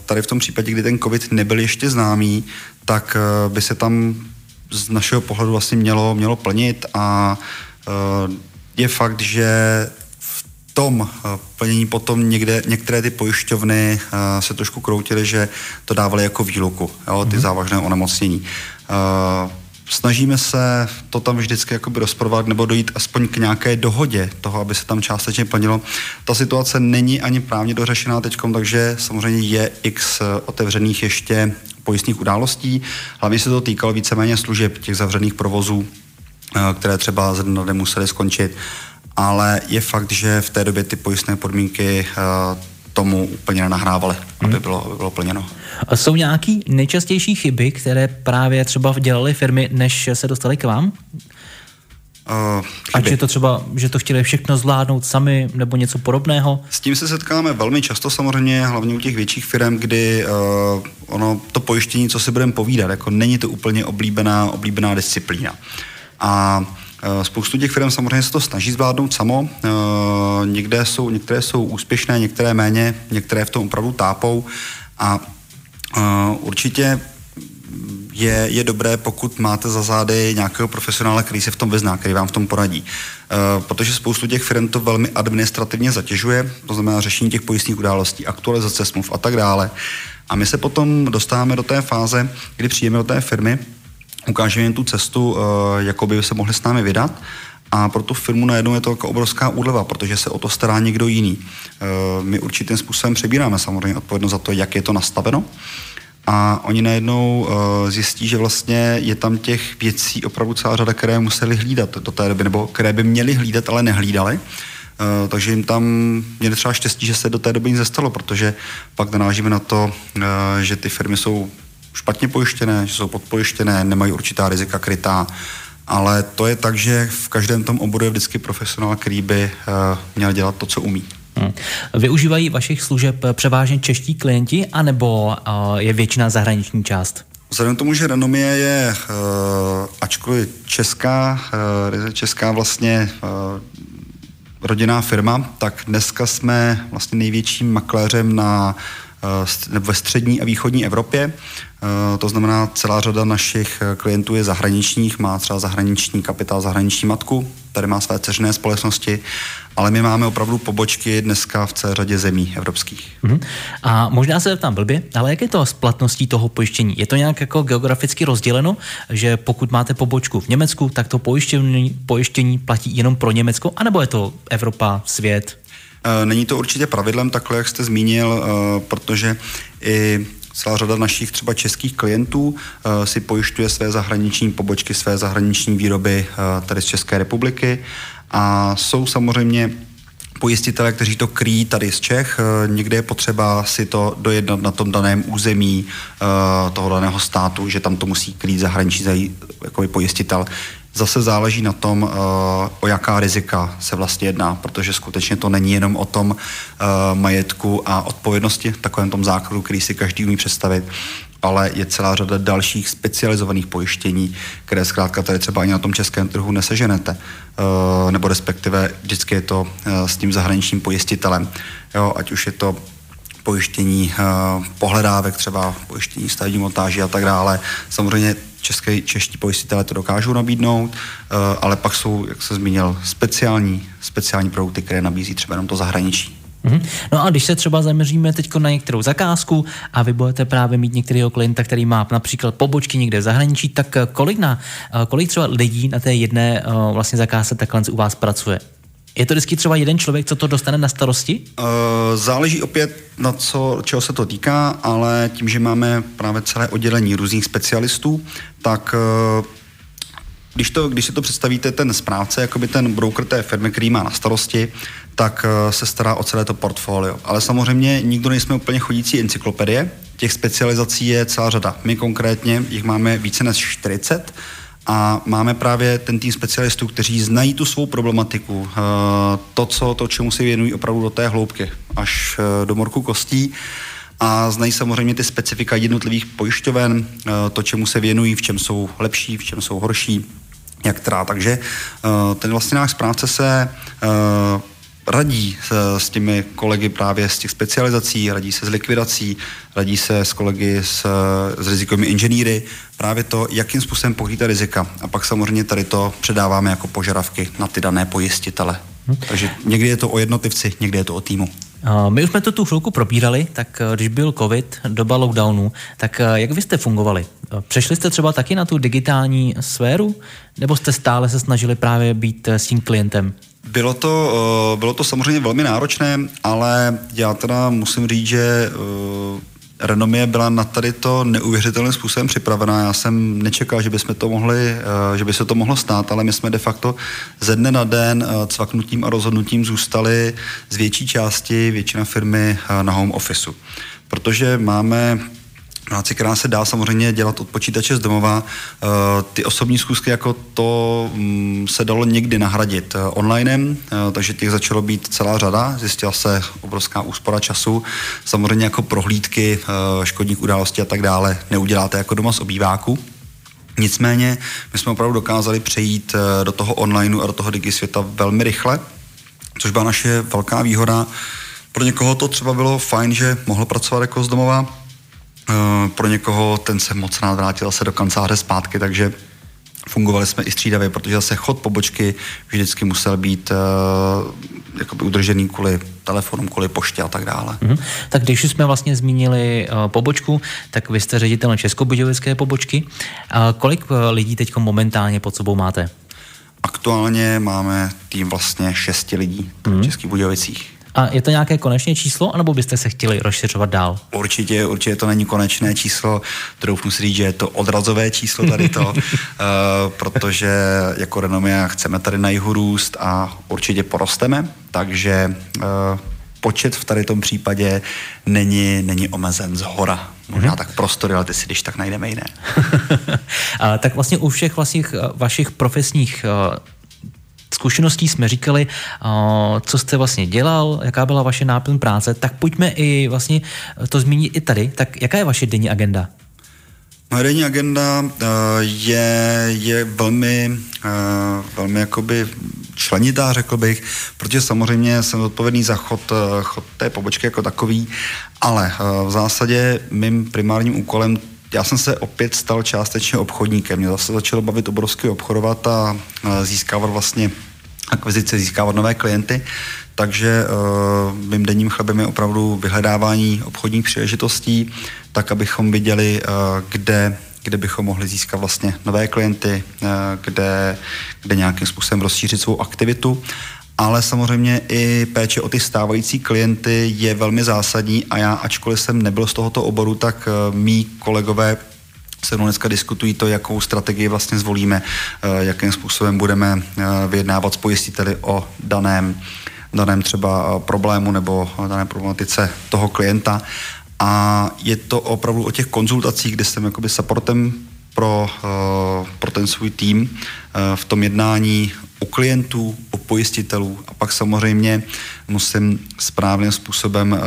Speaker 4: tady v tom případě, kdy ten COVID nebyl ještě známý, tak eh, by se tam z našeho pohledu vlastně mělo, mělo plnit a eh, je fakt, že v tom plnění potom někde, některé ty pojišťovny se trošku kroutily, že to dávali jako výluku, jo, ty mm-hmm. závažné onemocnění. Snažíme se to tam vždycky jakoby rozporovat nebo dojít aspoň k nějaké dohodě toho, aby se tam částečně plnilo. Ta situace není ani právně dořešená teď, takže samozřejmě je x otevřených ještě pojistných událostí. Hlavně se to týkalo víceméně služeb těch zavřených provozů, eh, které třeba ze dne museli skončit. Ale je fakt, že v té době ty pojistné podmínky eh, tomu úplně nenahrávaly, aby hmm. bylo, aby bylo plněno.
Speaker 3: A jsou nějaké nejčastější chyby, které právě třeba dělaly firmy, než se dostali k vám? Uh, Ať je to třeba, že to chtěli všechno zvládnout sami nebo něco podobného?
Speaker 4: S tím se setkáme velmi často samozřejmě, hlavně u těch větších firm, kdy uh, ono to pojištění, co si budeme povídat, jako není to úplně oblíbená, oblíbená disciplína. A uh, Spoustu těch firm samozřejmě se to snaží zvládnout samo. Někde jsou, některé jsou úspěšné, některé méně, některé v tom opravdu tápou. A určitě je, je dobré, pokud máte za zády nějakého profesionála, který se v tom vyzná, který vám v tom poradí. Uh, protože spoustu těch firm to velmi administrativně zatěžuje, to znamená řešení těch pojistných událostí, aktualizace smluv a tak dále. A my se potom dostáváme do té fáze, kdy přijeme do té firmy, ukážeme jim tu cestu, uh, jakou by se mohli s námi vydat a pro tu firmu najednou je to jako obrovská úleva, protože se o to stará někdo jiný. E, my určitým způsobem přebíráme samozřejmě odpovědnost za to, jak je to nastaveno a oni najednou e, zjistí, že vlastně je tam těch věcí opravdu celá řada, které museli hlídat do té doby, nebo které by měli hlídat, ale nehlídali. takže jim tam měli třeba štěstí, že se do té doby nic zestalo, protože pak narážíme na to, že ty firmy jsou špatně pojištěné, že jsou podpojištěné, nemají určitá rizika krytá, ale to je tak, že v každém tom oboru je vždycky profesionál, který by měl dělat to, co umí. Hmm.
Speaker 3: Využívají vašich služeb převážně čeští klienti, anebo je většina zahraniční část?
Speaker 4: Vzhledem k tomu, že Renomie je, ačkoliv česká, česká vlastně rodinná firma, tak dneska jsme vlastně největším makléřem na ve střední a východní Evropě. To znamená, celá řada našich klientů je zahraničních, má třeba zahraniční kapitál, zahraniční matku, tady má své ceřné společnosti ale my máme opravdu pobočky dneska v celé řadě zemí evropských. Uh-huh.
Speaker 3: A možná se tam blbě, ale jak je to s platností toho pojištění? Je to nějak jako geograficky rozděleno, že pokud máte pobočku v Německu, tak to pojištění, pojištění platí jenom pro Německo, anebo je to Evropa, svět?
Speaker 4: E, není to určitě pravidlem takhle, jak jste zmínil, e, protože i celá řada našich třeba českých klientů uh, si pojišťuje své zahraniční pobočky, své zahraniční výroby tady z České republiky a jsou samozřejmě pojistitele, kteří to kryjí tady z Čech. Eh, někde je potřeba si to dojednat na tom daném území eh, toho daného státu, že tam to musí krýt zahraniční jako pojistitel. Zase záleží na tom, eh, o jaká rizika se vlastně jedná, protože skutečně to není jenom o tom majetku a odpovědnosti, takovém tom základu, který si každý umí představit, ale je celá řada dalších specializovaných pojištění, které zkrátka tady třeba ani na tom českém trhu neseženete, eh, nebo respektive vždycky je to eh, s tím zahraničním pojistitelem. Jo, ať už je to pojištění eh, pohledávek, třeba pojištění stavní montáži a tak dále. Samozřejmě české, čeští pojistitelé to dokážou nabídnout, ale pak jsou, jak se zmínil, speciální, speciální produkty, které nabízí třeba jenom to zahraničí.
Speaker 3: Mm-hmm. No a když se třeba zaměříme teď na některou zakázku a vy budete právě mít některého klienta, který má například pobočky někde v zahraničí, tak eh, kolik, na, eh, kolik třeba lidí na té jedné eh, vlastně zakázce takhle u vás pracuje? Je to vždycky třeba jeden člověk, co to dostane na starosti? Uh,
Speaker 4: záleží opět na co, čeho se to týká, ale tím, že máme právě celé oddělení různých specialistů, tak uh, když, to, když si to představíte, ten správce, jakoby ten broker té firmy, který má na starosti, tak eh, se stará o celé to portfolio. Ale samozřejmě nikdo nejsme úplně chodící encyklopedie, těch specializací je celá řada. My konkrétně jich máme více než 40 a máme právě ten tým specialistů, kteří znají tu svou problematiku, eh, to, co, to, čemu se věnují opravdu do té hloubky, až eh, do morku kostí a znají samozřejmě ty specifika jednotlivých pojišťoven, to, čemu se věnují, v čem jsou lepší, v čem jsou horší, jak teda. Takže ten vlastně náš správce se radí s, s těmi kolegy právě z těch specializací, radí se s likvidací, radí se s kolegy s, s rizikovými inženýry, právě to, jakým způsobem pokrýt rizika. A pak samozřejmě tady to předáváme jako požadavky na ty dané pojistitele. Hmm. Takže někdy je to o jednotlivci, někdy je to o týmu.
Speaker 3: My už jsme to tu chvilku probírali, tak eh, když byl covid, doba lockdownu, tak eh, jak vy jste fungovali? Eh, přešli jste třeba taky na tu digitální sféru, nebo jste stále se snažili právě být s tím klientem?
Speaker 4: Bylo to, eh, bylo to samozřejmě velmi náročné, ale já teda musím říct, že eh, Renomie byla na tady to neuvěřitelným způsobem připravená. Já jsem nečekal, že, bychom to mohli, eh, že by se to mohlo stát, ale my jsme de facto ze dne na den cvaknutím a rozhodnutím zůstali z větší části většina firmy na home officeu. Protože máme práci, která se dá samozřejmě dělat od počítače z domova. Eh, ty osobní zkusky jako to mm, se dalo někdy nahradit eh, onlinem, eh, takže těch začalo být celá řada, zjistila se obrovská úspora času. Samozřejmě jako prohlídky škodních událostí a tak dále neuděláte jako doma z obýváku. Nicméně my jsme opravdu dokázali přejít do toho onlineu a do toho digi světa velmi rychle, což byla naše velká výhoda. Pro někoho to třeba bylo fajn, že mohl pracovat jako z domova, pro někoho ten se moc rád vrátil se do kanceláře zpátky, takže fungovali jsme i střídavě, protože zase chod pobočky vždycky musel být uh, jakoby udržený kvůli telefonům, kvůli poště a tak dále. Mm-hmm.
Speaker 3: Tak když jsme vlastně zmínili uh, pobočku, tak vy jste ředitel Českobudějovické pobočky. Uh, kolik uh, lidí teď momentálně pod sebou máte?
Speaker 4: Aktuálně máme tým vlastně šesti lidí mm-hmm. v Českých Budějovicích.
Speaker 3: A je to nějaké konečné číslo, anebo byste se chtěli rozšiřovat dál?
Speaker 4: Určitě, určitě to není konečné číslo, troufnu si říct, že je to odrazové číslo tady to, uh, protože jako Renomia chceme tady na jihu růst a určitě porosteme, takže uh, počet v tady tom případě není, není omezen z hora. Možná mm-hmm. tak prostory, ale ty si když tak najdeme jiné.
Speaker 3: a, tak vlastně u všech vlastních vašich profesních zkušeností jsme říkali, co jste vlastně dělal, jaká byla vaše náplň práce, tak pojďme i vlastně to zmínit i tady. Tak jaká je vaše denní agenda?
Speaker 4: Moje denní agenda je, je velmi, velmi jakoby členitá, řekl bych, protože samozřejmě jsem odpovědný za chod, chod té pobočky jako takový, ale v zásadě mým primárním úkolem já jsem se opět stal částečně obchodníkem. Mě zase začalo bavit obrovsky obchodovat a získávat vlastně akvizice, získávat nové klienty. Takže uh, mým denním chlebem je opravdu vyhledávání obchodních příležitostí, tak abychom viděli, uh, kde, kde bychom mohli získat vlastně nové klienty, kde, kde nějakým způsobem rozšířit svou aktivitu. Ale samozřejmě i péče o ty stávající klienty je velmi zásadní a já, ačkoliv jsem nebyl z tohoto oboru, tak uh, mý kolegové se mnou dneska diskutují to, jakou strategii vlastně zvolíme, eh, jakým způsobem budeme eh, vyjednávat s pojistiteli o daném, daném třeba eh, problému nebo dané problematice toho klienta. A je to opravdu o těch konzultacích, kde jsem jakoby supportem pro, pro ten svůj tým v tom jednání u klientů, pojistitelů a pak samozřejmě musím správným způsobem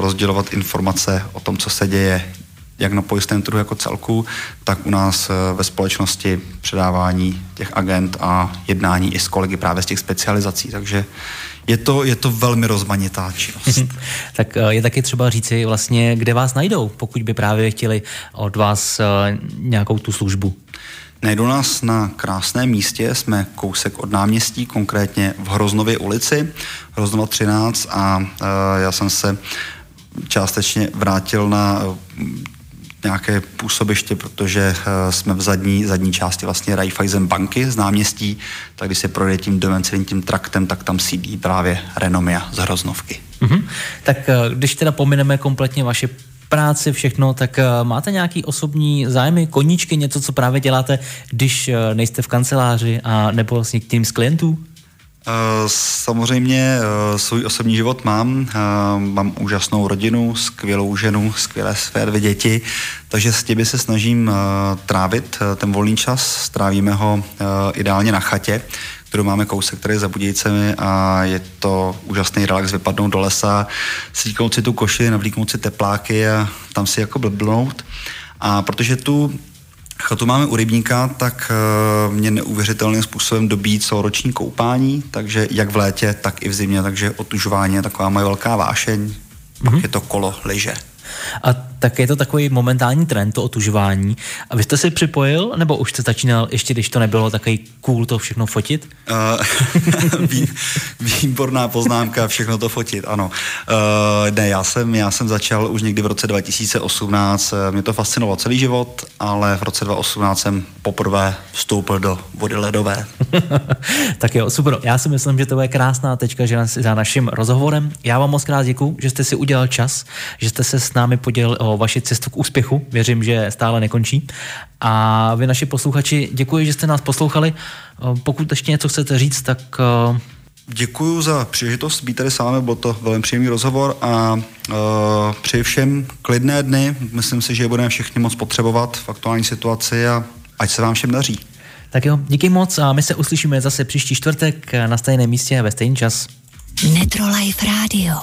Speaker 4: rozdělovat informace o tom, co se děje, jak na pojistném trhu jako celku, tak u nás eh, ve společnosti předávání těch agent a jednání i s kolegy právě z těch specializací. Takže je to, je to velmi rozmanitá činnost.
Speaker 3: tak eh, je taky třeba říci vlastně, kde vás najdou, pokud by právě chtěli od vás eh, nějakou tu službu.
Speaker 4: Najdou nás na krásném místě, jsme kousek od náměstí, konkrétně v Hroznově ulici, Hroznova 13 a uh, já jsem se částečně vrátil na nějaké působiště, protože uh, jsme v zadní, zadní části vlastně Raiffeisen banky z náměstí, tak když se projde tím domem celým tím traktem, tak tam sídlí právě Renomia z Hroznovky.
Speaker 3: Mm-hmm. Tak když teda pomineme kompletně vaše práci, všechno, tak uh, máte nějaký osobní zájmy, koníčky, něco, co právě děláte, když uh, nejste v kanceláři a nebo vlastně k tým z klientů?
Speaker 4: Eh, samozřejmě eh, svůj osobní život mám. Eh, mám úžasnou rodinu, skvělou ženu, skvělé své dvě děti, takže s těmi se snažím trávit ten volný čas. Strávíme ho ideálně na chatě, kterou máme kousek tady za Budějcemi a je to úžasný relax vypadnout do lesa, slíknout si tu koši, navlíknout si tepláky a tam si jako blbnout. A protože tu Chatu máme u rybníka, tak uh, mě neuvěřitelným způsobem dobíjí celoroční koupání, takže jak v létě, tak i v zimě, takže otužování je taková moje velká vášeň, mm-hmm. pak mhm. je to kolo, lyže.
Speaker 3: A tak je to takový momentální trend, to otužování. A vy jste si připojil, nebo už jste začínal, ještě když to nebylo takový cool to všechno fotit?
Speaker 4: Uh, výborná poznámka, všechno to fotit, ano. Uh, ne, já jsem, já jsem začal už někdy v roce 2018, mě to fascinovalo celý život, ale v roce 2018 jsem poprvé vstoupil do vody ledové.
Speaker 3: tak jo, super. Já si myslím, že to je krásná tečka že za naším rozhovorem. Já vám moc krát děkuji, že jste si udělal čas, že jste se s námi podělil o vaši cestu k úspěchu. Věřím, že stále nekončí. A vy, naši posluchači, děkuji, že jste nás poslouchali. Pokud ještě něco chcete říct, tak
Speaker 4: Děkuji za příležitost být tady s vámi, byl to velmi příjemný rozhovor a uh, přeji všem klidné dny. Myslím si, že je budeme všichni moc potřebovat v aktuální situaci a ať se vám všem daří.
Speaker 3: Tak jo, díky moc a my se uslyšíme zase příští čtvrtek na stejném místě ve stejný čas. Netrolife Radio.